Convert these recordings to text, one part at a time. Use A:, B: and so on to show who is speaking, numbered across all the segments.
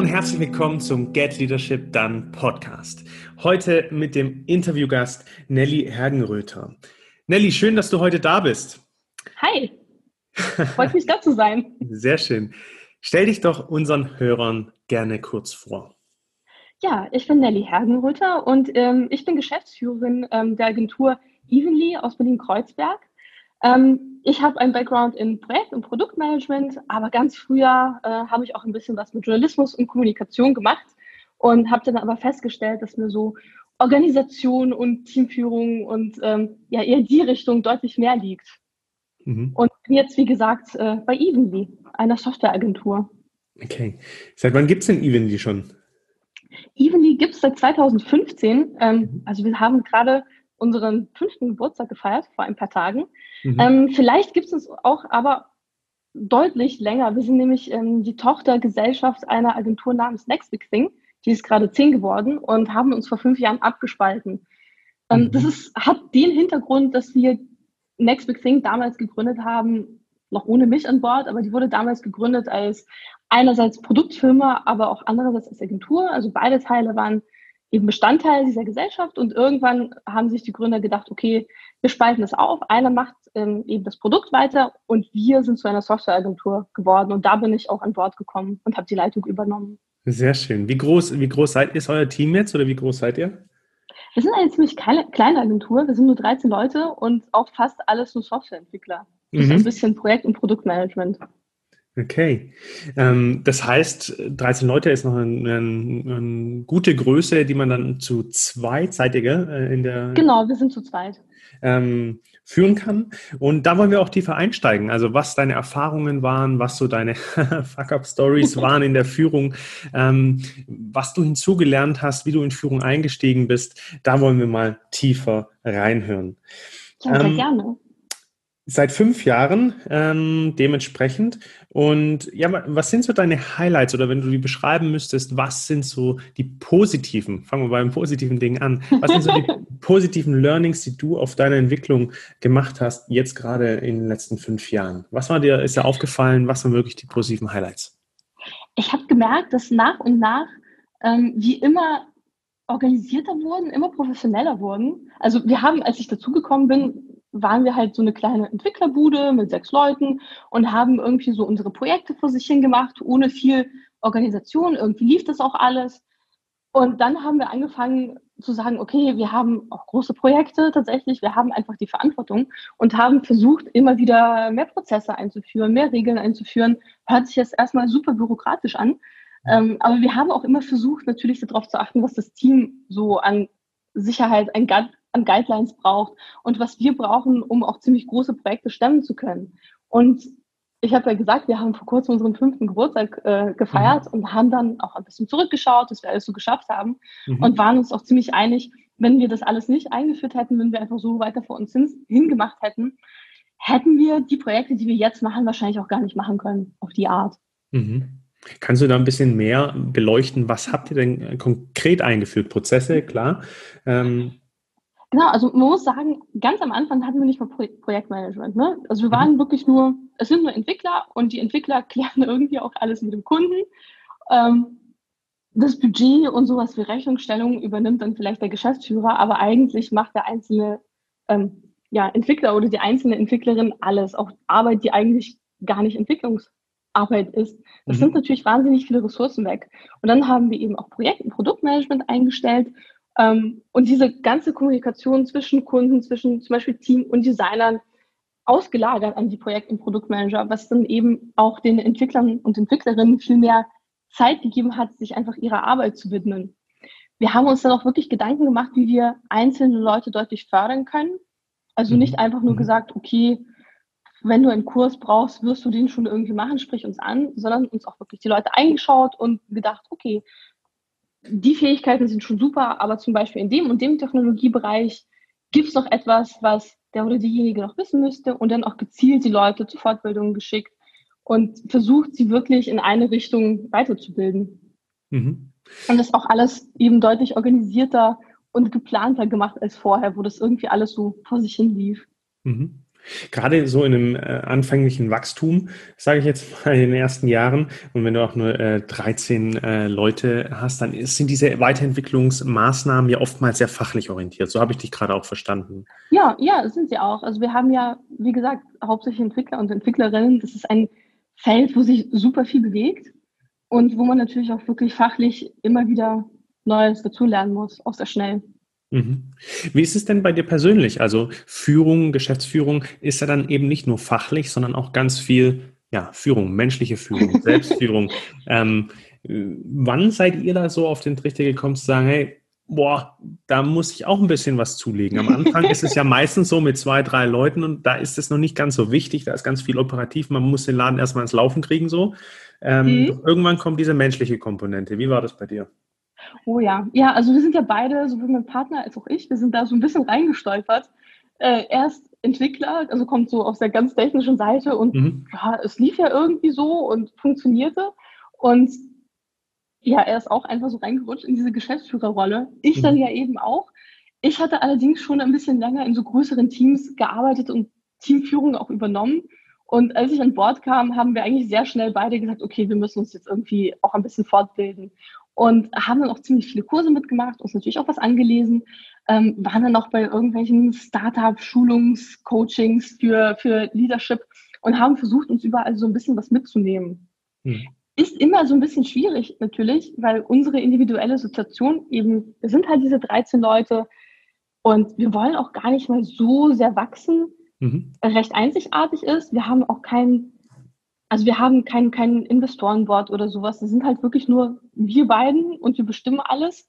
A: und herzlich willkommen zum Get Leadership Done Podcast. Heute mit dem Interviewgast Nelly Hergenröther. Nelly, schön, dass du heute da bist.
B: Hi, freut mich da zu sein.
A: Sehr schön. Stell dich doch unseren Hörern gerne kurz vor.
B: Ja, ich bin Nelly Hergenröther und ähm, ich bin Geschäftsführerin ähm, der Agentur Evenly aus Berlin-Kreuzberg. Ähm, ich habe einen Background in Projekt- und Produktmanagement, aber ganz früher äh, habe ich auch ein bisschen was mit Journalismus und Kommunikation gemacht und habe dann aber festgestellt, dass mir so Organisation und Teamführung und ähm, ja eher die Richtung deutlich mehr liegt. Mhm. Und bin jetzt, wie gesagt, äh, bei Evenly, einer Softwareagentur.
A: Okay. Seit wann gibt es denn Evenly schon?
B: Evenly gibt es seit 2015. Ähm, mhm. also wir haben gerade unseren fünften Geburtstag gefeiert, vor ein paar Tagen. Mhm. Ähm, vielleicht gibt es auch aber deutlich länger. Wir sind nämlich ähm, die Tochtergesellschaft einer Agentur namens Next Big Thing. Die ist gerade zehn geworden und haben uns vor fünf Jahren abgespalten. Ähm, mhm. Das ist, hat den Hintergrund, dass wir Next Big Thing damals gegründet haben, noch ohne mich an Bord, aber die wurde damals gegründet als einerseits Produktfirma, aber auch andererseits als Agentur. Also beide Teile waren eben Bestandteil dieser Gesellschaft und irgendwann haben sich die Gründer gedacht, okay, wir spalten das auf. Einer macht ähm, eben das Produkt weiter und wir sind zu einer Softwareagentur geworden und da bin ich auch an Bord gekommen und habe die Leitung übernommen.
A: Sehr schön. Wie groß, wie groß seid, ist euer Team jetzt oder wie groß seid ihr?
B: Wir sind eine ziemlich kleine, kleine Agentur. Wir sind nur 13 Leute und auch fast alles nur Softwareentwickler. Das mhm. ist ein bisschen Projekt- und Produktmanagement.
A: Okay. Ähm, das heißt, 13 Leute ist noch eine, eine, gute Größe, die man dann zu zweit, seid ihr äh, in der.
B: Genau, wir sind zu zweit.
A: Ähm, führen kann. Und da wollen wir auch tiefer einsteigen. Also was deine Erfahrungen waren, was so deine Fuck-up-Stories waren in der Führung, ähm, was du hinzugelernt hast, wie du in Führung eingestiegen bist. Da wollen wir mal tiefer reinhören.
B: Ja, sehr ähm, gerne.
A: Seit fünf Jahren ähm, dementsprechend. Und ja, was sind so deine Highlights oder wenn du die beschreiben müsstest, was sind so die positiven, fangen wir beim positiven Ding an, was sind so die positiven Learnings, die du auf deiner Entwicklung gemacht hast, jetzt gerade in den letzten fünf Jahren? Was war dir, ist dir aufgefallen, was waren wirklich die positiven Highlights?
B: Ich habe gemerkt, dass nach und nach ähm, wie immer organisierter wurden, immer professioneller wurden. Also wir haben, als ich dazugekommen bin, waren wir halt so eine kleine Entwicklerbude mit sechs Leuten und haben irgendwie so unsere Projekte vor sich hin gemacht, ohne viel Organisation. Irgendwie lief das auch alles. Und dann haben wir angefangen zu sagen, okay, wir haben auch große Projekte tatsächlich, wir haben einfach die Verantwortung und haben versucht, immer wieder mehr Prozesse einzuführen, mehr Regeln einzuführen. Hört sich jetzt erstmal super bürokratisch an. Ähm, aber wir haben auch immer versucht, natürlich darauf zu achten, was das Team so an Sicherheit, an an Guidelines braucht und was wir brauchen, um auch ziemlich große Projekte stemmen zu können. Und ich habe ja gesagt, wir haben vor kurzem unseren fünften Geburtstag äh, gefeiert mhm. und haben dann auch ein bisschen zurückgeschaut, dass wir alles so geschafft haben mhm. und waren uns auch ziemlich einig, wenn wir das alles nicht eingeführt hätten, wenn wir einfach so weiter vor uns hin, hingemacht hätten, hätten wir die Projekte, die wir jetzt machen, wahrscheinlich auch gar nicht machen können auf die Art.
A: Mhm. Kannst du da ein bisschen mehr beleuchten? Was habt ihr denn konkret eingeführt? Prozesse, klar. Ähm,
B: Genau, also man muss sagen, ganz am Anfang hatten wir nicht mal Pro Projektmanagement. Ne? Also wir waren mhm. wirklich nur, es sind nur Entwickler und die Entwickler klären irgendwie auch alles mit dem Kunden. Ähm, das Budget und sowas wie Rechnungsstellung übernimmt dann vielleicht der Geschäftsführer, aber eigentlich macht der einzelne ähm, ja, Entwickler oder die einzelne Entwicklerin alles, auch Arbeit, die eigentlich gar nicht Entwicklungsarbeit ist. Das mhm. sind natürlich wahnsinnig viele Ressourcen weg. Und dann haben wir eben auch Projekt- und Produktmanagement eingestellt und diese ganze Kommunikation zwischen Kunden, zwischen zum Beispiel Team und Designern ausgelagert an die Projekt- und Produktmanager, was dann eben auch den Entwicklern und Entwicklerinnen viel mehr Zeit gegeben hat, sich einfach ihrer Arbeit zu widmen. Wir haben uns dann auch wirklich Gedanken gemacht, wie wir einzelne Leute deutlich fördern können. Also nicht mhm. einfach nur mhm. gesagt, okay, wenn du einen Kurs brauchst, wirst du den schon irgendwie machen, sprich uns an, sondern uns auch wirklich die Leute eingeschaut und gedacht, okay, die Fähigkeiten sind schon super, aber zum Beispiel in dem und dem Technologiebereich gibt es noch etwas, was der oder diejenige noch wissen müsste und dann auch gezielt die Leute zur Fortbildung geschickt und versucht, sie wirklich in eine Richtung weiterzubilden. Mhm. Und das auch alles eben deutlich organisierter und geplanter gemacht als vorher, wo das irgendwie alles so vor sich hin lief.
A: Mhm. Gerade so in einem äh, anfänglichen Wachstum, sage ich jetzt mal in den ersten Jahren, und wenn du auch nur äh, 13 äh, Leute hast, dann ist, sind diese Weiterentwicklungsmaßnahmen ja oftmals sehr fachlich orientiert. So habe ich dich gerade auch verstanden.
B: Ja, ja, sind sie auch. Also wir haben ja, wie gesagt, hauptsächlich Entwickler und Entwicklerinnen. Das ist ein Feld, wo sich super viel bewegt und wo man natürlich auch wirklich fachlich immer wieder Neues dazulernen muss, auch sehr schnell.
A: Mhm. Wie ist es denn bei dir persönlich? Also Führung, Geschäftsführung ist ja dann eben nicht nur fachlich, sondern auch ganz viel ja, Führung, menschliche Führung, Selbstführung. ähm, wann seid ihr da so auf den Trichter gekommen zu sagen, hey, boah, da muss ich auch ein bisschen was zulegen. Am Anfang ist es ja meistens so mit zwei, drei Leuten und da ist es noch nicht ganz so wichtig, da ist ganz viel operativ, man muss den Laden erstmal ins Laufen kriegen so. Ähm, mhm. Irgendwann kommt diese menschliche Komponente. Wie war das bei dir?
B: Oh ja, ja, also wir sind ja beide, sowohl mein Partner als auch ich, wir sind da so ein bisschen reingestolpert. Äh, erst Entwickler, also kommt so aus der ganz technischen Seite und mhm. ja, es lief ja irgendwie so und funktionierte. Und ja, er ist auch einfach so reingerutscht in diese Geschäftsführerrolle. Ich mhm. dann ja eben auch. Ich hatte allerdings schon ein bisschen länger in so größeren Teams gearbeitet und Teamführung auch übernommen. Und als ich an Bord kam, haben wir eigentlich sehr schnell beide gesagt, okay, wir müssen uns jetzt irgendwie auch ein bisschen fortbilden und haben dann auch ziemlich viele Kurse mitgemacht, uns natürlich auch was angelesen, ähm, waren dann auch bei irgendwelchen Startup-Schulungs, Coachings für, für Leadership und haben versucht, uns überall so ein bisschen was mitzunehmen. Hm. Ist immer so ein bisschen schwierig natürlich, weil unsere individuelle Situation eben, wir sind halt diese 13 Leute und wir wollen auch gar nicht mal so sehr wachsen, mhm. recht einzigartig ist. Wir haben auch keinen also wir haben kein, kein Investorenboard oder sowas. Das sind halt wirklich nur wir beiden und wir bestimmen alles.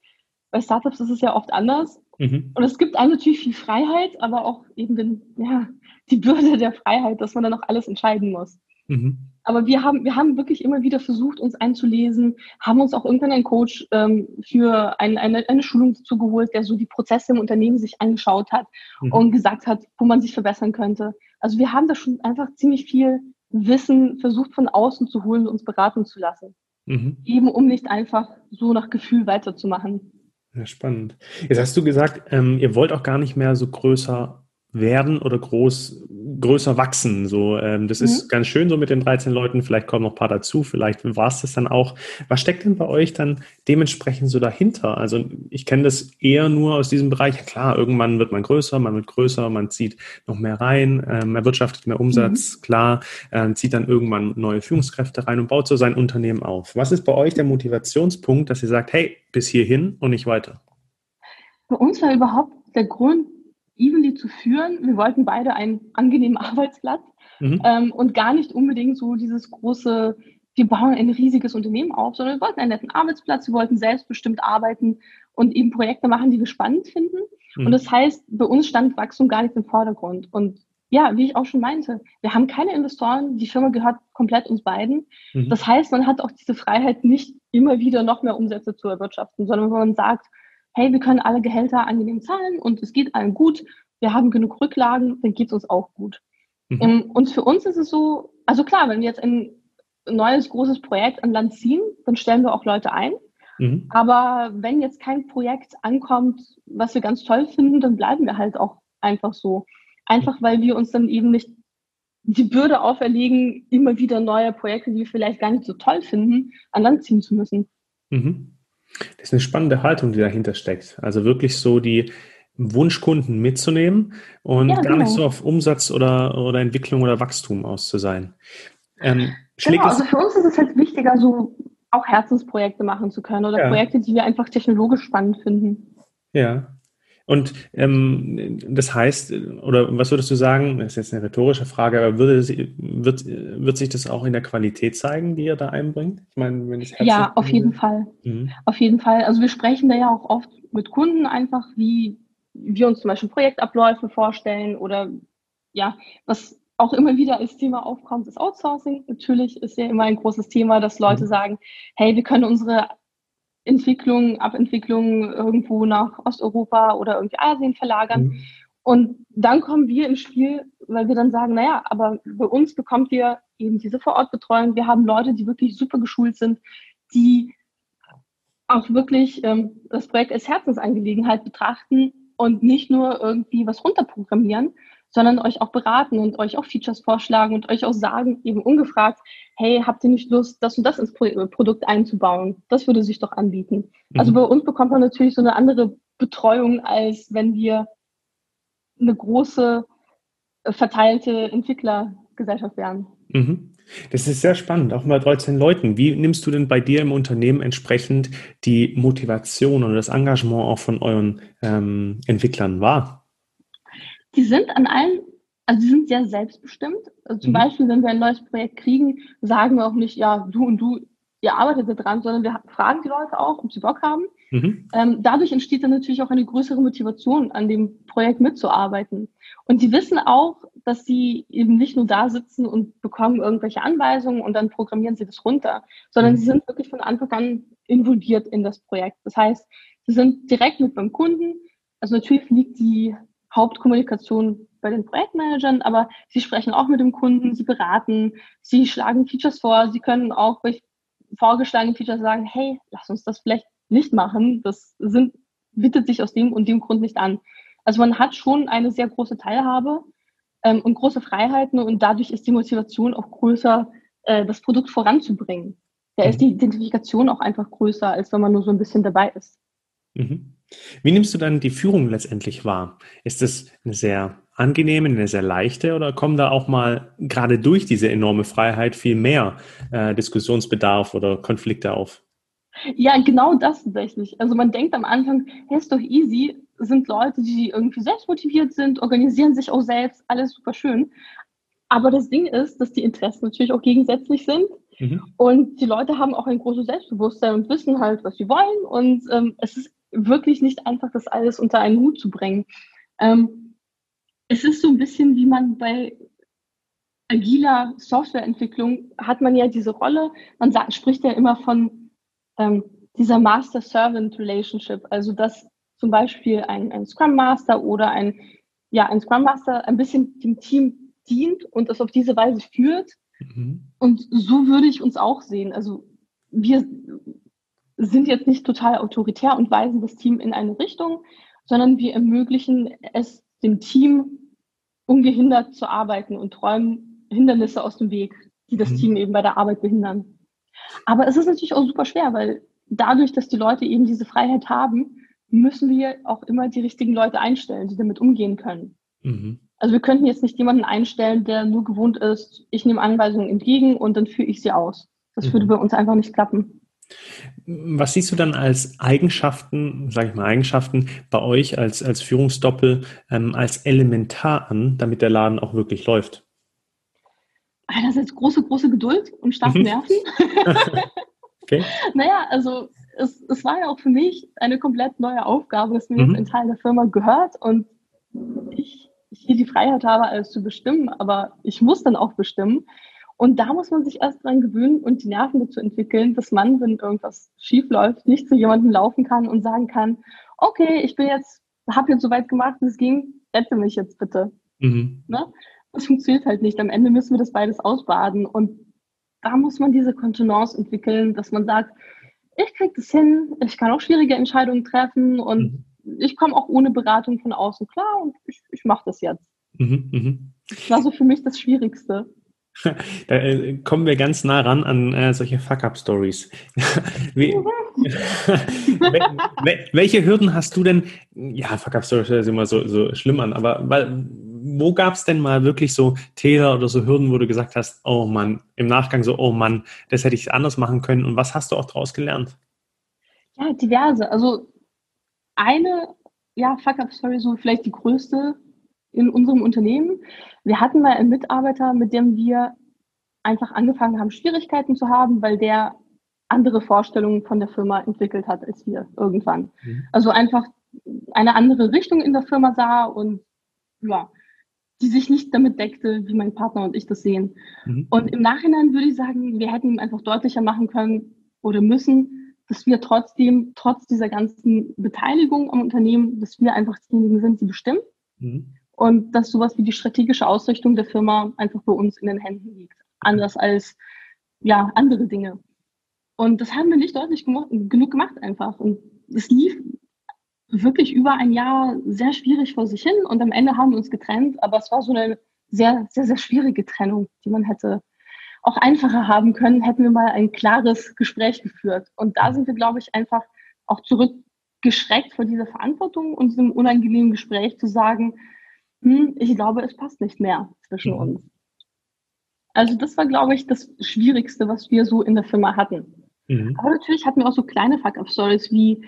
B: Bei Startups ist es ja oft anders. Mhm. Und es gibt einem natürlich viel Freiheit, aber auch eben den, ja, die Bürde der Freiheit, dass man dann auch alles entscheiden muss. Mhm. Aber wir haben, wir haben wirklich immer wieder versucht, uns einzulesen, haben uns auch irgendwann einen Coach ähm, für ein, eine, eine Schulung zugeholt, der so die Prozesse im Unternehmen sich angeschaut hat mhm. und gesagt hat, wo man sich verbessern könnte. Also wir haben da schon einfach ziemlich viel Wissen versucht von außen zu holen und uns beraten zu lassen. Mhm. Eben um nicht einfach so nach Gefühl weiterzumachen.
A: Ja, spannend. Jetzt hast du gesagt, ähm, ihr wollt auch gar nicht mehr so größer werden oder groß, größer wachsen. So, ähm, das mhm. ist ganz schön so mit den 13 Leuten. Vielleicht kommen noch ein paar dazu. Vielleicht war es das dann auch. Was steckt denn bei euch dann dementsprechend so dahinter? Also ich kenne das eher nur aus diesem Bereich. Ja, klar, irgendwann wird man größer, man wird größer, man zieht noch mehr rein, ähm, erwirtschaftet mehr Umsatz, mhm. klar, äh, zieht dann irgendwann neue Führungskräfte rein und baut so sein Unternehmen auf. Was ist bei euch der Motivationspunkt, dass ihr sagt, hey, bis hierhin und nicht weiter?
B: Bei uns war überhaupt der Grund, Evenly zu führen. Wir wollten beide einen angenehmen Arbeitsplatz mhm. ähm, und gar nicht unbedingt so dieses große, wir bauen ein riesiges Unternehmen auf, sondern wir wollten einen netten Arbeitsplatz, wir wollten selbstbestimmt arbeiten und eben Projekte machen, die wir spannend finden. Mhm. Und das heißt, bei uns stand Wachstum gar nicht im Vordergrund. Und ja, wie ich auch schon meinte, wir haben keine Investoren, die Firma gehört komplett uns beiden. Mhm. Das heißt, man hat auch diese Freiheit, nicht immer wieder noch mehr Umsätze zu erwirtschaften, sondern wenn man sagt, hey, wir können alle Gehälter angenehm zahlen und es geht allen gut, wir haben genug Rücklagen, dann geht es uns auch gut. Mhm. Ähm, und für uns ist es so, also klar, wenn wir jetzt ein neues großes Projekt an Land ziehen, dann stellen wir auch Leute ein. Mhm. Aber wenn jetzt kein Projekt ankommt, was wir ganz toll finden, dann bleiben wir halt auch einfach so. Einfach weil wir uns dann eben nicht die Bürde auferlegen, immer wieder neue Projekte, die wir vielleicht gar nicht so toll finden, an Land ziehen zu müssen.
A: Mhm. Das ist eine spannende Haltung, die dahinter steckt. Also wirklich so die Wunschkunden mitzunehmen und ja, gar nicht genau. so auf Umsatz oder, oder Entwicklung oder Wachstum aus zu sein.
B: Ähm, genau, also für uns ist es halt wichtiger, so auch Herzensprojekte machen zu können oder ja. Projekte, die wir einfach technologisch spannend finden.
A: Ja. Und ähm, das heißt, oder was würdest du sagen, das ist jetzt eine rhetorische Frage, aber würde, wird, wird sich das auch in der Qualität zeigen, die ihr da einbringt?
B: Ich meine, wenn ich Ja, auf jeden Fall. Mhm. Auf jeden Fall. Also wir sprechen da ja auch oft mit Kunden einfach, wie wir uns zum Beispiel Projektabläufe vorstellen oder ja, was auch immer wieder als Thema aufkommt, ist Outsourcing. Natürlich ist ja immer ein großes Thema, dass Leute mhm. sagen, hey, wir können unsere Entwicklung, Abentwicklung irgendwo nach Osteuropa oder irgendwie Asien verlagern. Mhm. Und dann kommen wir ins Spiel, weil wir dann sagen, naja, aber bei uns bekommt ihr eben diese Vorortbetreuung. Wir haben Leute, die wirklich super geschult sind, die auch wirklich ähm, das Projekt als Herzensangelegenheit betrachten und nicht nur irgendwie was runterprogrammieren, sondern euch auch beraten und euch auch Features vorschlagen und euch auch sagen, eben ungefragt, hey, habt ihr nicht Lust, das und das ins Pro Produkt einzubauen? Das würde sich doch anbieten. Also mhm. Also bei uns bekommt man natürlich so eine andere Betreuung, als wenn wir eine große äh, verteilte Entwicklergesellschaft wären.
A: Mhm. Das ist sehr spannend, auch mal 13 Leuten. Wie nimmst du denn bei dir im Unternehmen entsprechend die Motivation oder das Engagement auch von euren ähm, Entwicklern wahr?
B: Die sind an allen, also die sind sehr selbstbestimmt. Also zum mhm. Beispiel, wenn wir ein neues Projekt kriegen, sagen wir auch nicht, ja, du und du, ihr arbeitet daran, sondern wir fragen die Leute auch, ob sie Bock haben. Mhm. Ähm, dadurch entsteht dann natürlich auch eine größere Motivation, an dem Projekt mitzuarbeiten. Und sie wissen auch, dass sie eben nicht nur da sitzen und bekommen irgendwelche Anweisungen und dann programmieren sie das runter, sondern mhm. sie sind wirklich von Anfang an involviert in das Projekt. Das heißt, sie sind direkt mit beim Kunden. Also natürlich liegt die Hauptkommunikation bei den Projektmanagern, aber sie sprechen auch mit dem Kunden, sie beraten, sie schlagen Features vor, sie können auch bei vorgeschlagenen Features sagen, hey, lass uns das vielleicht nicht machen, das sind, bietet sich aus dem und dem Grund nicht an. Also man hat schon eine sehr große Teilhabe ähm, und große Freiheiten und dadurch ist die Motivation auch größer, äh, das Produkt voranzubringen. Da ist die mhm. Identifikation auch einfach größer, als wenn man nur so ein bisschen dabei ist.
A: Mhm. Wie nimmst du dann die Führung letztendlich wahr? Ist es eine sehr angenehme, eine sehr leichte oder kommen da auch mal gerade durch diese enorme Freiheit viel mehr äh, Diskussionsbedarf oder Konflikte auf?
B: Ja, genau das tatsächlich. Also man denkt am Anfang, hey, ist doch easy, sind Leute, die irgendwie selbstmotiviert sind, organisieren sich auch selbst, alles super schön. Aber das Ding ist, dass die Interessen natürlich auch gegensätzlich sind. Mhm. Und die Leute haben auch ein großes Selbstbewusstsein und wissen halt, was sie wollen. Und ähm, es ist wirklich nicht einfach, das alles unter einen Hut zu bringen. Ähm, es ist so ein bisschen, wie man bei agiler Softwareentwicklung hat man ja diese Rolle, man sagt, spricht ja immer von ähm, dieser Master-Servant-Relationship, also dass zum Beispiel ein, ein Scrum Master oder ein, ja, ein Scrum Master ein bisschen dem Team dient und es auf diese Weise führt. Mhm. Und so würde ich uns auch sehen. Also wir sind jetzt nicht total autoritär und weisen das Team in eine Richtung, sondern wir ermöglichen es dem Team ungehindert zu arbeiten und räumen Hindernisse aus dem Weg, die das mhm. Team eben bei der Arbeit behindern. Aber es ist natürlich auch super schwer, weil dadurch, dass die Leute eben diese Freiheit haben, müssen wir auch immer die richtigen Leute einstellen, die damit umgehen können. Mhm. Also wir könnten jetzt nicht jemanden einstellen, der nur gewohnt ist, ich nehme Anweisungen entgegen und dann führe ich sie aus. Das mhm. würde bei uns einfach nicht klappen.
A: Was siehst du dann als Eigenschaften, sage ich mal Eigenschaften, bei euch als, als Führungsdoppel ähm, als elementar an, damit der Laden auch wirklich läuft?
B: Einerseits große, große Geduld und starke mhm. Nerven. okay. Naja, also es, es war ja auch für mich eine komplett neue Aufgabe, dass mir mhm. jetzt ein Teil der Firma gehört und ich, ich hier die Freiheit habe, alles zu bestimmen, aber ich muss dann auch bestimmen. Und da muss man sich erst dran gewöhnen und die Nerven dazu entwickeln, dass man, wenn irgendwas schief läuft, nicht zu jemandem laufen kann und sagen kann, okay, ich bin jetzt, habe jetzt soweit gemacht, wie es ging, rette mich jetzt bitte. Mhm. Ne? Das funktioniert halt nicht. Am Ende müssen wir das beides ausbaden. Und da muss man diese Kontenance entwickeln, dass man sagt, ich kriege das hin, ich kann auch schwierige Entscheidungen treffen und mhm. ich komme auch ohne Beratung von außen klar und ich, ich mache das jetzt. Mhm, mh. Das war so für mich das Schwierigste.
A: Da äh, kommen wir ganz nah ran an äh, solche Fuck-Up-Stories. welche Hürden hast du denn? Ja, Fuck-Up-Stories hört sich immer so, so schlimm an, aber weil, wo gab es denn mal wirklich so Täler oder so Hürden, wo du gesagt hast, oh Mann, im Nachgang so, oh Mann, das hätte ich anders machen können und was hast du auch daraus gelernt?
B: Ja, diverse. Also eine ja, Fuck-Up-Story, so vielleicht die größte, in unserem Unternehmen. Wir hatten mal einen Mitarbeiter, mit dem wir einfach angefangen haben, Schwierigkeiten zu haben, weil der andere Vorstellungen von der Firma entwickelt hat als wir irgendwann. Mhm. Also einfach eine andere Richtung in der Firma sah und ja, die sich nicht damit deckte, wie mein Partner und ich das sehen. Mhm. Und im Nachhinein würde ich sagen, wir hätten ihm einfach deutlicher machen können oder müssen, dass wir trotzdem, trotz dieser ganzen Beteiligung am Unternehmen, dass wir einfach diejenigen sind, die bestimmen. Mhm und dass sowas wie die strategische Ausrichtung der Firma einfach bei uns in den Händen liegt. Anders als ja, andere Dinge. Und das haben wir nicht deutlich genug gemacht einfach. Und es lief wirklich über ein Jahr sehr schwierig vor sich hin und am Ende haben wir uns getrennt, aber es war so eine sehr, sehr, sehr schwierige Trennung, die man hätte auch einfacher haben können, hätten wir mal ein klares Gespräch geführt. Und da sind wir, glaube ich, einfach auch zurückgeschreckt vor dieser Verantwortung und diesem unangenehmen Gespräch zu sagen, hm, ich glaube, es passt nicht mehr zwischen mhm. uns. Also das war, glaube ich, das Schwierigste, was wir so in der Firma hatten. Mhm. Aber natürlich hatten wir auch so kleine Fuck-Up-Stories wie,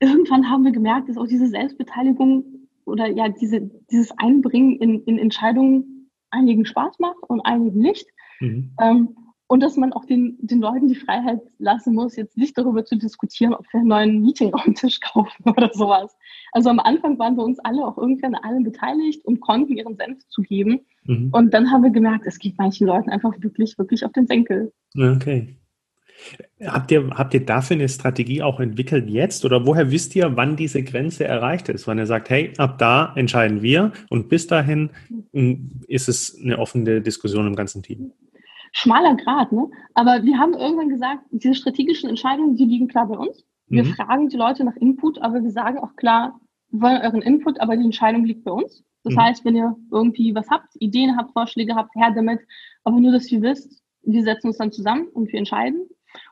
B: irgendwann haben wir gemerkt, dass auch diese Selbstbeteiligung oder ja, diese, dieses Einbringen in, in Entscheidungen einigen Spaß macht und einigen nicht. Mhm. Ähm, und dass man auch den, den Leuten die Freiheit lassen muss, jetzt nicht darüber zu diskutieren, ob wir einen neuen Meetingraumtisch kaufen oder sowas. Also am Anfang waren wir uns alle auch irgendwie an allem beteiligt und konnten ihren Senf zugeben. Mhm. Und dann haben wir gemerkt, es geht manchen Leuten einfach wirklich, wirklich auf den Senkel.
A: Okay. Habt ihr, habt ihr dafür eine Strategie auch entwickelt jetzt oder woher wisst ihr, wann diese Grenze erreicht ist? Wann ihr sagt, hey, ab da entscheiden wir und bis dahin hm, ist es eine offene Diskussion im ganzen Team?
B: Schmaler Grad, ne? Aber wir haben irgendwann gesagt, diese strategischen Entscheidungen, die liegen klar bei uns. Wir mhm. fragen die Leute nach Input, aber wir sagen auch klar, wir wollen euren Input, aber die Entscheidung liegt bei uns. Das mhm. heißt, wenn ihr irgendwie was habt, Ideen habt, Vorschläge habt, her damit, aber nur, dass ihr wisst, wir setzen uns dann zusammen und wir entscheiden.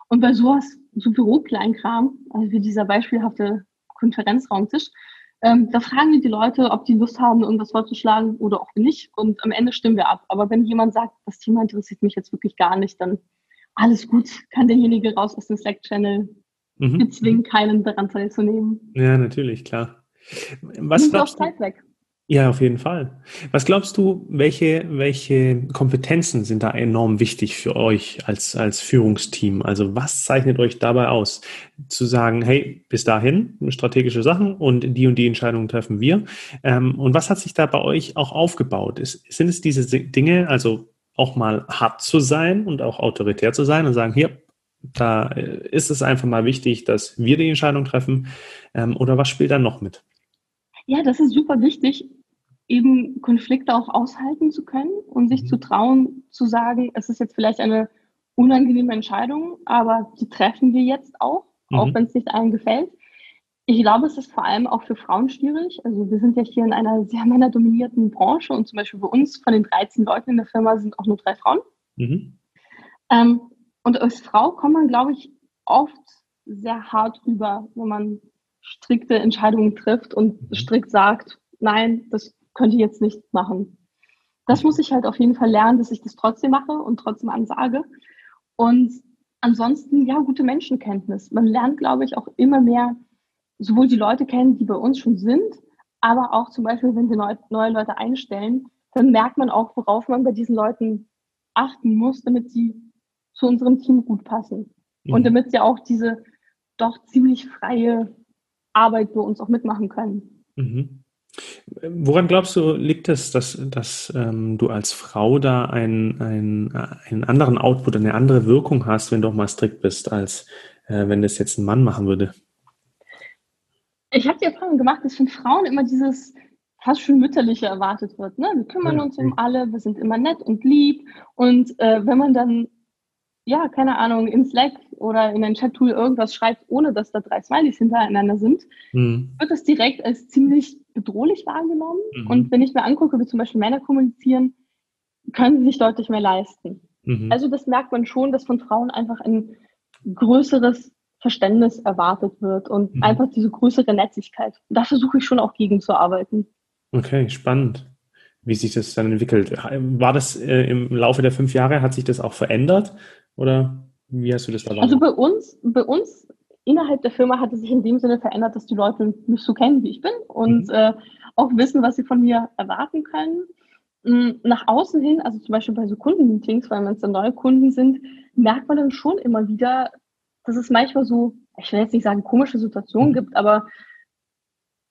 B: Und bei sowas, so Bürokleinkram, also wie dieser beispielhafte Konferenzraumtisch, ähm, da fragen wir die Leute, ob die Lust haben, irgendwas vorzuschlagen oder auch nicht. Und am Ende stimmen wir ab. Aber wenn jemand sagt, das Thema interessiert mich jetzt wirklich gar nicht, dann alles gut, kann derjenige raus aus dem Slack-Channel. Mhm. Wir zwingen keinen daran teilzunehmen.
A: Ja, natürlich, klar. Was Nimmt auch Zeit weg. Ja, auf jeden Fall. Was glaubst du, welche, welche Kompetenzen sind da enorm wichtig für euch als, als Führungsteam? Also was zeichnet euch dabei aus? Zu sagen, hey, bis dahin strategische Sachen und die und die Entscheidungen treffen wir. Ähm, und was hat sich da bei euch auch aufgebaut? Ist, sind es diese Dinge, also auch mal hart zu sein und auch autoritär zu sein und sagen, hier, da äh, ist es einfach mal wichtig, dass wir die Entscheidung treffen. Ähm, oder was spielt da noch mit?
B: Ja, das ist super wichtig, eben Konflikte auch aushalten zu können und sich mhm. zu trauen, zu sagen, es ist jetzt vielleicht eine unangenehme Entscheidung, aber die treffen wir jetzt auch, mhm. auch wenn es nicht allen gefällt. Ich glaube, es ist vor allem auch für Frauen schwierig. Also wir sind ja hier in einer sehr männerdominierten Branche und zum Beispiel bei uns von den 13 Leuten in der Firma sind auch nur drei Frauen. Mhm. Ähm, und als Frau kommt man, glaube ich, oft sehr hart rüber, wenn man strikte Entscheidungen trifft und mhm. strikt sagt, nein, das könnte ich jetzt nicht machen. Das muss ich halt auf jeden Fall lernen, dass ich das trotzdem mache und trotzdem ansage. Und ansonsten, ja, gute Menschenkenntnis. Man lernt, glaube ich, auch immer mehr sowohl die Leute kennen, die bei uns schon sind, aber auch zum Beispiel, wenn wir neu, neue Leute einstellen, dann merkt man auch, worauf man bei diesen Leuten achten muss, damit sie zu unserem Team gut passen. Mhm. Und damit sie auch diese doch ziemlich freie Arbeit bei uns auch mitmachen können.
A: Mhm. Woran glaubst du, liegt es, dass, dass ähm, du als Frau da einen, einen, einen anderen Output, eine andere Wirkung hast, wenn du auch mal strikt bist, als äh, wenn das jetzt ein Mann machen würde?
B: Ich habe die Erfahrung gemacht, dass von Frauen immer dieses fast schon mütterliche erwartet wird. Ne? Wir kümmern uns um alle, wir sind immer nett und lieb. Und äh, wenn man dann ja, keine Ahnung, in Slack oder in ein Chat-Tool irgendwas schreibt, ohne dass da drei Smileys hintereinander sind, mhm. wird das direkt als ziemlich bedrohlich wahrgenommen. Mhm. Und wenn ich mir angucke, wie zum Beispiel Männer kommunizieren, können sie sich deutlich mehr leisten. Mhm. Also das merkt man schon, dass von Frauen einfach ein größeres Verständnis erwartet wird und mhm. einfach diese größere Netzigkeit. Da versuche ich schon auch gegen zu arbeiten.
A: Okay, spannend wie sich das dann entwickelt. War das äh, im Laufe der fünf Jahre, hat sich das auch verändert? Oder wie hast du das
B: erwartet? Also bei uns, bei uns innerhalb der Firma hat es sich in dem Sinne verändert, dass die Leute mich so kennen, wie ich bin und mhm. äh, auch wissen, was sie von mir erwarten können. Mm, nach außen hin, also zum Beispiel bei so Kundenmeetings, weil wenn es dann neue Kunden sind, merkt man dann schon immer wieder, dass es manchmal so, ich will jetzt nicht sagen komische Situationen mhm. gibt, aber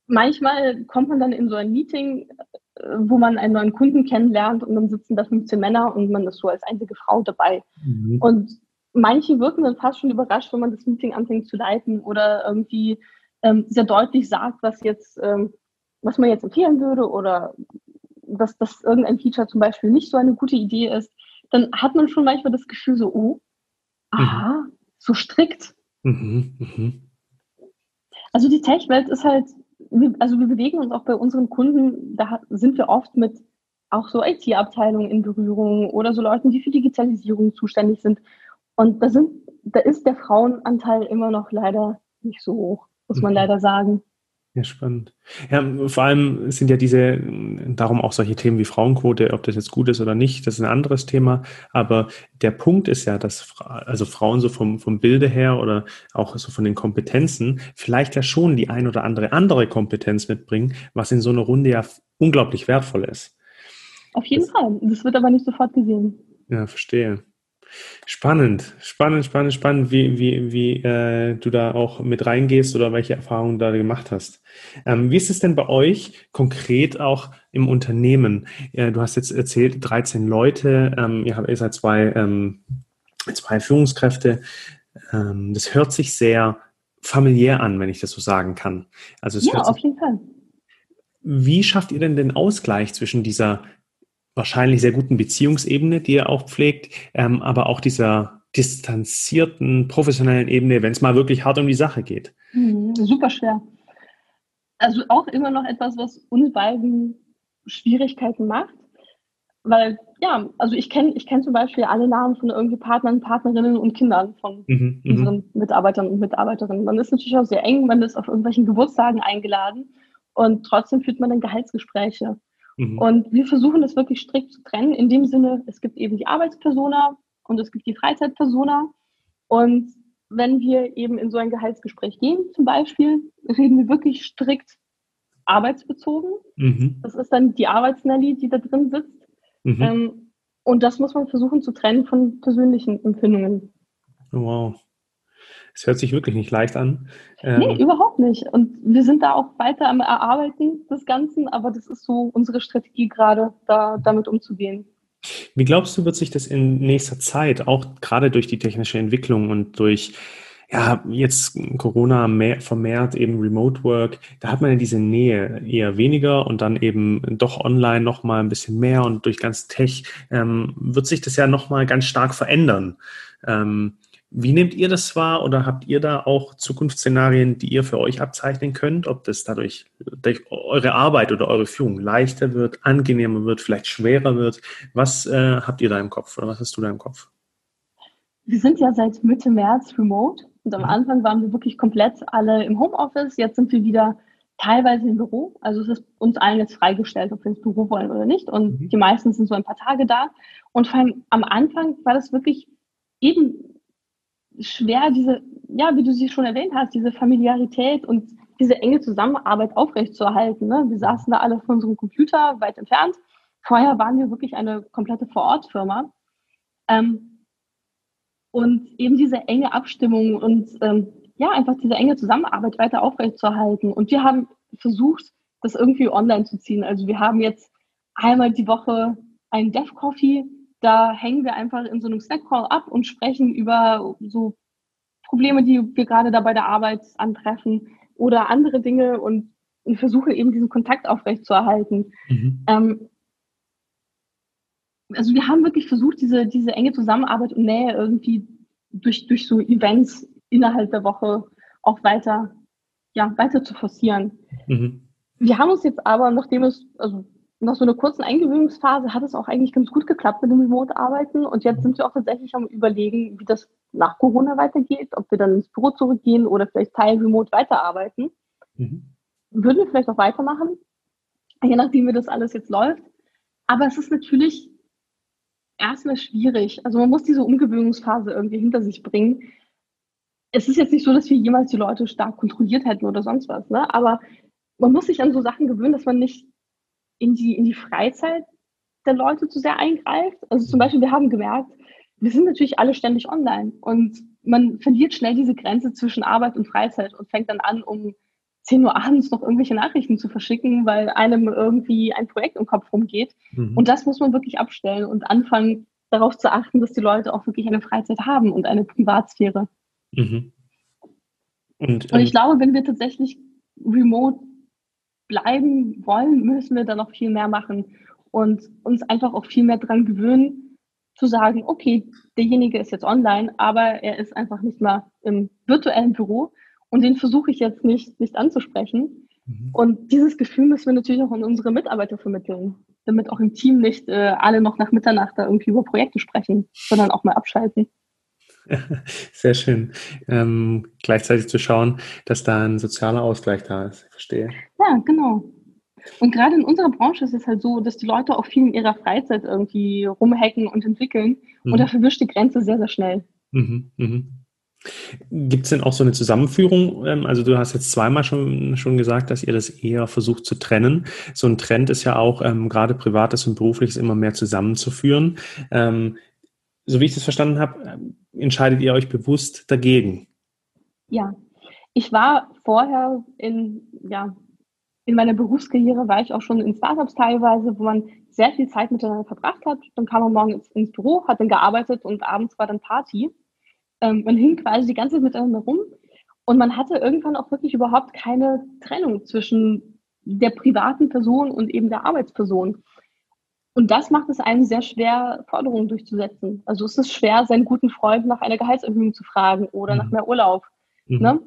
B: manchmal kommt man dann in so ein Meeting, äh, wo man einen neuen Kunden kennenlernt und dann sitzen da 15 Männer und man ist so als einzige Frau dabei. Mhm. Und manche wirken dann fast schon überrascht, wenn man das Meeting anfängt zu leiten oder irgendwie ähm, sehr deutlich sagt, was jetzt, ähm, was man jetzt empfehlen würde oder dass, dass irgendein Feature zum Beispiel nicht so eine gute Idee ist, dann hat man schon manchmal das Gefühl so, oh, aha, mhm. so strikt. Mhm, mh. Also die Tech-Welt ist halt, also wir bewegen uns auch bei unseren Kunden, da sind wir oft mit auch so IT-Abteilungen in Berührung oder so Leuten, die für Digitalisierung zuständig sind. Und da sind, da ist der Frauenanteil immer noch leider nicht so hoch, muss man mhm. leider sagen.
A: Ja, spannend. Ja, vor allem sind ja diese, darum auch solche Themen wie Frauenquote, ob das jetzt gut ist oder nicht, das ist ein anderes Thema. Aber der Punkt ist ja, dass also Frauen so vom, vom Bilde her oder auch so von den Kompetenzen vielleicht ja schon die ein oder andere andere Kompetenz mitbringen, was in so einer Runde ja unglaublich wertvoll ist.
B: Auf jeden das, Fall. Das wird aber nicht sofort gesehen.
A: Ja, verstehe. Spannend, spannend, spannend, spannend, wie, wie, wie äh, du da auch mit reingehst oder welche Erfahrungen du da gemacht hast. Ähm, wie ist es denn bei euch konkret auch im Unternehmen? Äh, du hast jetzt erzählt, 13 Leute, ähm, ihr, habt, ihr seid zwei, ähm, zwei Führungskräfte. Ähm, das hört sich sehr familiär an, wenn ich das so sagen kann.
B: Also ja, auf jeden Fall.
A: Wie schafft ihr denn den Ausgleich zwischen dieser wahrscheinlich sehr guten Beziehungsebene, die er auch pflegt, ähm, aber auch dieser distanzierten, professionellen Ebene, wenn es mal wirklich hart um die Sache geht.
B: Mhm, super schwer. Also auch immer noch etwas, was uns beiden Schwierigkeiten macht. Weil, ja, also ich kenne ich kenn zum Beispiel alle Namen von irgendwie Partnern, Partnerinnen und Kindern von mhm, mhm, unseren Mitarbeitern und Mitarbeiterinnen. Man ist natürlich auch sehr eng, man ist auf irgendwelchen Geburtstagen eingeladen und trotzdem führt man dann Gehaltsgespräche. Mhm. Und wir versuchen das wirklich strikt zu trennen, in dem Sinne, es gibt eben die Arbeitspersona und es gibt die Freizeitpersona. Und wenn wir eben in so ein Gehaltsgespräch gehen, zum Beispiel, reden wir wirklich strikt arbeitsbezogen. Mhm. Das ist dann die Arbeitsnelly, die da drin sitzt. Mhm. Ähm, und das muss man versuchen zu trennen von persönlichen Empfindungen.
A: Wow. Es hört sich wirklich nicht leicht an.
B: Ähm, nee, überhaupt nicht. Und wir sind da auch weiter am Erarbeiten des Ganzen, aber das ist so unsere Strategie gerade, da damit umzugehen.
A: Wie glaubst du, wird sich das in nächster Zeit, auch gerade durch die technische Entwicklung und durch ja, jetzt Corona mehr, vermehrt eben Remote Work, da hat man ja diese Nähe eher weniger und dann eben doch online nochmal ein bisschen mehr und durch ganz Tech ähm, wird sich das ja nochmal ganz stark verändern. Ähm, wie nehmt ihr das wahr oder habt ihr da auch Zukunftsszenarien, die ihr für euch abzeichnen könnt, ob das dadurch durch eure Arbeit oder eure Führung leichter wird, angenehmer wird, vielleicht schwerer wird? Was äh, habt ihr da im Kopf oder was hast du da im Kopf?
B: Wir sind ja seit Mitte März remote und am mhm. Anfang waren wir wirklich komplett alle im Homeoffice. Jetzt sind wir wieder teilweise im Büro. Also es ist uns allen jetzt freigestellt, ob wir ins Büro wollen oder nicht. Und mhm. die meisten sind so ein paar Tage da. Und vor allem am Anfang war das wirklich eben schwer, diese, ja, wie du sie schon erwähnt hast, diese Familiarität und diese enge Zusammenarbeit aufrechtzuerhalten. Ne? Wir saßen da alle vor unserem Computer weit entfernt. Vorher waren wir wirklich eine komplette Vorortfirma. Ähm, und eben diese enge Abstimmung und ähm, ja, einfach diese enge Zusammenarbeit weiter aufrechtzuerhalten. Und wir haben versucht, das irgendwie online zu ziehen. Also wir haben jetzt einmal die Woche einen Dev Coffee, da hängen wir einfach in so einem Snack-Call ab und sprechen über so Probleme, die wir gerade da bei der Arbeit antreffen oder andere Dinge und, und versuche eben diesen Kontakt aufrechtzuerhalten. Mhm. Ähm, also wir haben wirklich versucht, diese, diese enge Zusammenarbeit und Nähe irgendwie durch, durch so Events innerhalb der Woche auch weiter, ja, weiter zu forcieren. Mhm. Wir haben uns jetzt aber, nachdem es, also nach so einer kurzen Eingewöhnungsphase hat es auch eigentlich ganz gut geklappt mit dem Remote-Arbeiten. Und jetzt sind wir auch tatsächlich am Überlegen, wie das nach Corona weitergeht, ob wir dann ins Büro zurückgehen oder vielleicht Teil Remote weiterarbeiten. Mhm. Würden wir vielleicht auch weitermachen, je nachdem, wie das alles jetzt läuft. Aber es ist natürlich erstmal schwierig. Also man muss diese Umgewöhnungsphase irgendwie hinter sich bringen. Es ist jetzt nicht so, dass wir jemals die Leute stark kontrolliert hätten oder sonst was, ne? aber man muss sich an so Sachen gewöhnen, dass man nicht in die, in die Freizeit der Leute zu sehr eingreift. Also zum Beispiel, wir haben gemerkt, wir sind natürlich alle ständig online und man verliert schnell diese Grenze zwischen Arbeit und Freizeit und fängt dann an, um 10 Uhr abends noch irgendwelche Nachrichten zu verschicken, weil einem irgendwie ein Projekt im Kopf rumgeht. Mhm. Und das muss man wirklich abstellen und anfangen, darauf zu achten, dass die Leute auch wirklich eine Freizeit haben und eine Privatsphäre. Mhm. Und, ähm, und ich ähm, glaube, wenn wir tatsächlich remote bleiben wollen, müssen wir da noch viel mehr machen und uns einfach auch viel mehr dran gewöhnen, zu sagen, okay, derjenige ist jetzt online, aber er ist einfach nicht mehr im virtuellen Büro Und den versuche ich jetzt nicht, nicht anzusprechen. Mhm. Und dieses Gefühl müssen wir natürlich auch an unsere Mitarbeiter vermitteln, damit auch im Team nicht äh, alle noch nach Mitternacht da irgendwie über Projekte sprechen, sondern auch mal abschalten.
A: Sehr schön. Ähm, gleichzeitig zu schauen, dass da ein sozialer Ausgleich da ist. Ich verstehe.
B: Ja, genau. Und gerade in unserer Branche ist es halt so, dass die Leute auch viel in ihrer Freizeit irgendwie rumhacken und entwickeln. Mhm. Und da verwischt die Grenze sehr, sehr schnell. Mhm,
A: mhm. Gibt es denn auch so eine Zusammenführung? Ähm, also du hast jetzt zweimal schon, schon gesagt, dass ihr das eher versucht zu trennen. So ein Trend ist ja auch, ähm, gerade privates und berufliches immer mehr zusammenzuführen. Ähm, so wie ich das verstanden habe, entscheidet ihr euch bewusst dagegen.
B: Ja, ich war vorher in, ja, in meiner Berufskarriere war ich auch schon in Startups teilweise, wo man sehr viel Zeit miteinander verbracht hat. Dann kam man morgens ins Büro, hat dann gearbeitet und abends war dann Party. Ähm, man hing quasi die ganze Zeit miteinander rum und man hatte irgendwann auch wirklich überhaupt keine Trennung zwischen der privaten Person und eben der Arbeitsperson. Und das macht es einem sehr schwer, Forderungen durchzusetzen. Also es ist schwer, seinen guten Freund nach einer Gehaltserhöhung zu fragen oder mhm. nach mehr Urlaub. Mhm. Ne?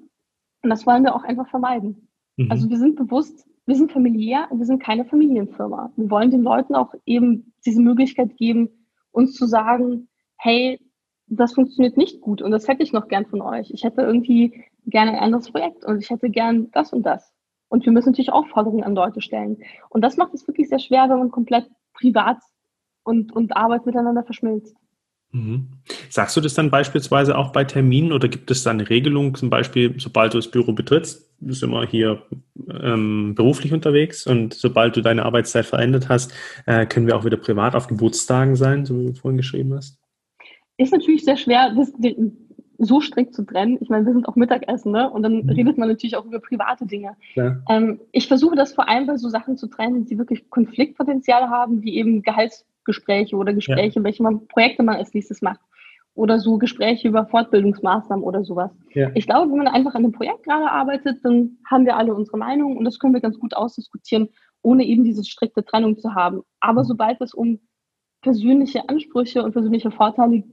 B: Und das wollen wir auch einfach vermeiden. Mhm. Also wir sind bewusst, wir sind familiär und wir sind keine Familienfirma. Wir wollen den Leuten auch eben diese Möglichkeit geben, uns zu sagen, hey, das funktioniert nicht gut und das hätte ich noch gern von euch. Ich hätte irgendwie gerne ein anderes Projekt und ich hätte gern das und das. Und wir müssen natürlich auch Forderungen an Leute stellen. Und das macht es wirklich sehr schwer, wenn man komplett privat und, und Arbeit miteinander verschmilzt.
A: Mhm. Sagst du das dann beispielsweise auch bei Terminen oder gibt es da eine Regelung, zum Beispiel, sobald du das Büro betrittst, bist du immer hier ähm, beruflich unterwegs und sobald du deine Arbeitszeit verändert hast, äh, können wir auch wieder privat auf Geburtstagen sein, so wie du vorhin geschrieben hast?
B: Ist natürlich sehr schwer, das so strikt zu trennen. Ich meine, wir sind auch Mittagessen, ne? Und dann mhm. redet man natürlich auch über private Dinge. Ähm, ich versuche das vor allem bei so Sachen zu trennen, die wirklich Konfliktpotenzial haben, wie eben Gehaltsgespräche oder Gespräche, ja. welche man, Projekte man als nächstes macht. Oder so Gespräche über Fortbildungsmaßnahmen oder sowas. Ja. Ich glaube, wenn man einfach an einem Projekt gerade arbeitet, dann haben wir alle unsere Meinung und das können wir ganz gut ausdiskutieren, ohne eben diese strikte Trennung zu haben. Aber mhm. sobald es um persönliche Ansprüche und persönliche Vorteile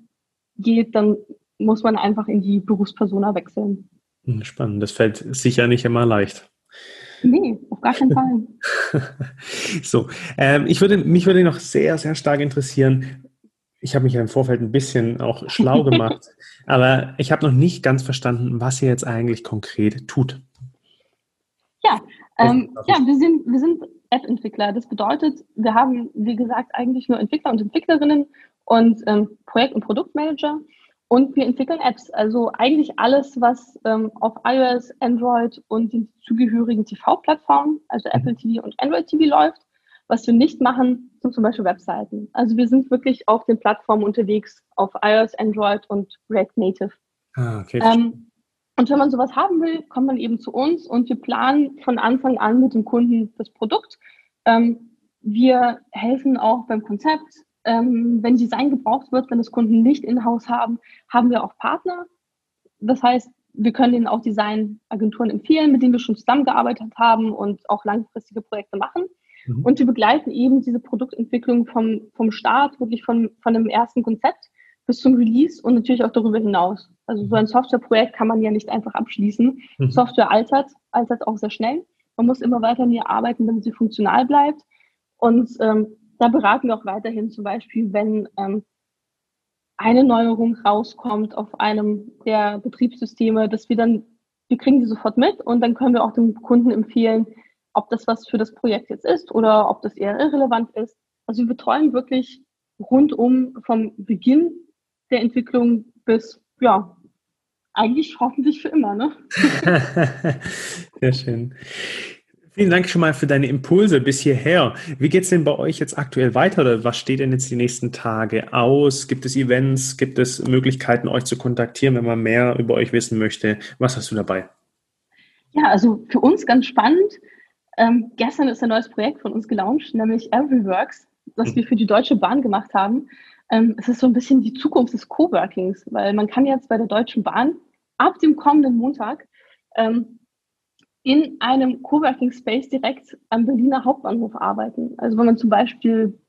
B: geht, dann muss man einfach in die Berufspersona wechseln.
A: Hm, spannend. Das fällt sicher nicht immer leicht.
B: Nee, auf gar keinen Fall.
A: so, ähm, ich würde, mich würde noch sehr, sehr stark interessieren. Ich habe mich ja im Vorfeld ein bisschen auch schlau gemacht, aber ich habe noch nicht ganz verstanden, was ihr jetzt eigentlich konkret tut.
B: Ja, ähm, ja wir sind, wir sind App-Entwickler. Das bedeutet, wir haben, wie gesagt, eigentlich nur Entwickler und Entwicklerinnen und ähm, Projekt- und Produktmanager. Und wir entwickeln Apps, also eigentlich alles, was ähm, auf iOS, Android und den zugehörigen TV-Plattformen, also mhm. Apple TV und Android TV läuft. Was wir nicht machen, sind zum Beispiel Webseiten. Also wir sind wirklich auf den Plattformen unterwegs, auf iOS, Android und React Native. Ah, okay. Ähm, und wenn man sowas haben will, kommt man eben zu uns und wir planen von Anfang an mit dem Kunden das Produkt. Ähm, wir helfen auch beim Konzept, ähm, wenn Design gebraucht wird, wenn das Kunden nicht in-house haben, haben wir auch Partner. Das heißt, wir können ihnen auch Designagenturen empfehlen, mit denen wir schon zusammengearbeitet haben und auch langfristige Projekte machen. Mhm. Und wir begleiten eben diese Produktentwicklung vom, vom Start, wirklich von, von dem ersten Konzept bis zum Release und natürlich auch darüber hinaus. Also so ein Softwareprojekt kann man ja nicht einfach abschließen. Mhm. Software altert, altert auch sehr schnell. Man muss immer weiter an ihr arbeiten, damit sie funktional bleibt. Und ähm, da beraten wir auch weiterhin zum Beispiel, wenn ähm, eine Neuerung rauskommt auf einem der Betriebssysteme, dass wir dann, wir kriegen die sofort mit und dann können wir auch dem Kunden empfehlen, ob das was für das Projekt jetzt ist oder ob das eher irrelevant ist. Also wir betreuen wirklich rundum vom Beginn der Entwicklung bis, ja, eigentlich hoffentlich für immer, ne?
A: Sehr schön. Vielen Dank schon mal für deine Impulse bis hierher. Wie geht es denn bei euch jetzt aktuell weiter oder was steht denn jetzt die nächsten Tage aus? Gibt es Events? Gibt es Möglichkeiten, euch zu kontaktieren, wenn man mehr über euch wissen möchte? Was hast du dabei?
B: Ja, also für uns ganz spannend. Ähm, gestern ist ein neues Projekt von uns gelauncht, nämlich Everyworks, das wir für die Deutsche Bahn gemacht haben. Ähm, es ist so ein bisschen die Zukunft des Coworkings, weil man kann jetzt bei der Deutschen Bahn ab dem kommenden Montag ähm, in einem Coworking Space direkt am Berliner Hauptbahnhof arbeiten. Also wenn man zum Beispiel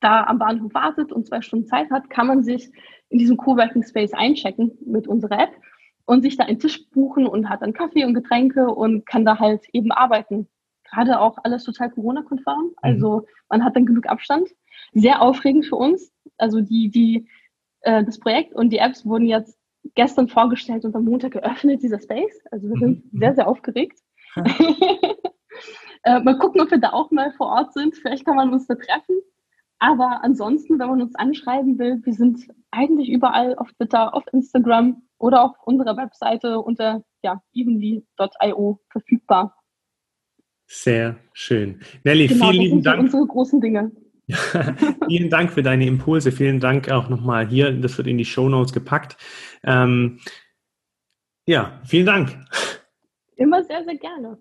B: da am Bahnhof wartet und zwei Stunden Zeit hat, kann man sich in diesem Coworking Space einchecken mit unserer App und sich da einen Tisch buchen und hat dann Kaffee und Getränke und kann da halt eben arbeiten. Gerade auch alles total Corona-konform. Mhm. Also man hat dann genug Abstand. Sehr aufregend für uns. Also die, die, äh, das Projekt und die Apps wurden jetzt gestern vorgestellt und am Montag geöffnet, dieser Space. Also wir sind mhm. sehr, sehr aufgeregt. äh, mal gucken, ob wir da auch mal vor Ort sind. Vielleicht kann man uns da treffen. Aber ansonsten, wenn man uns anschreiben will, wir sind eigentlich überall auf Twitter, auf Instagram oder auf unserer Webseite unter ja, evenly.io verfügbar.
A: Sehr schön. Nelly,
B: genau,
A: vielen lieben Dank.
B: unsere großen Dinge.
A: vielen Dank für deine Impulse. Vielen Dank auch nochmal hier. Das wird in die Show Notes gepackt. Ähm, ja, vielen Dank.
B: Immer sehr, sehr gerne.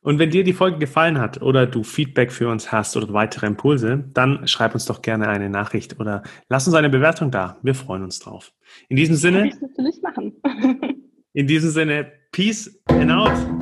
A: Und wenn dir die Folge gefallen hat oder du Feedback für uns hast oder weitere Impulse, dann schreib uns doch gerne eine Nachricht oder lass uns eine Bewertung da. Wir freuen uns drauf. In diesem Sinne.
B: Kann ich natürlich machen.
A: in diesem Sinne, Peace and out.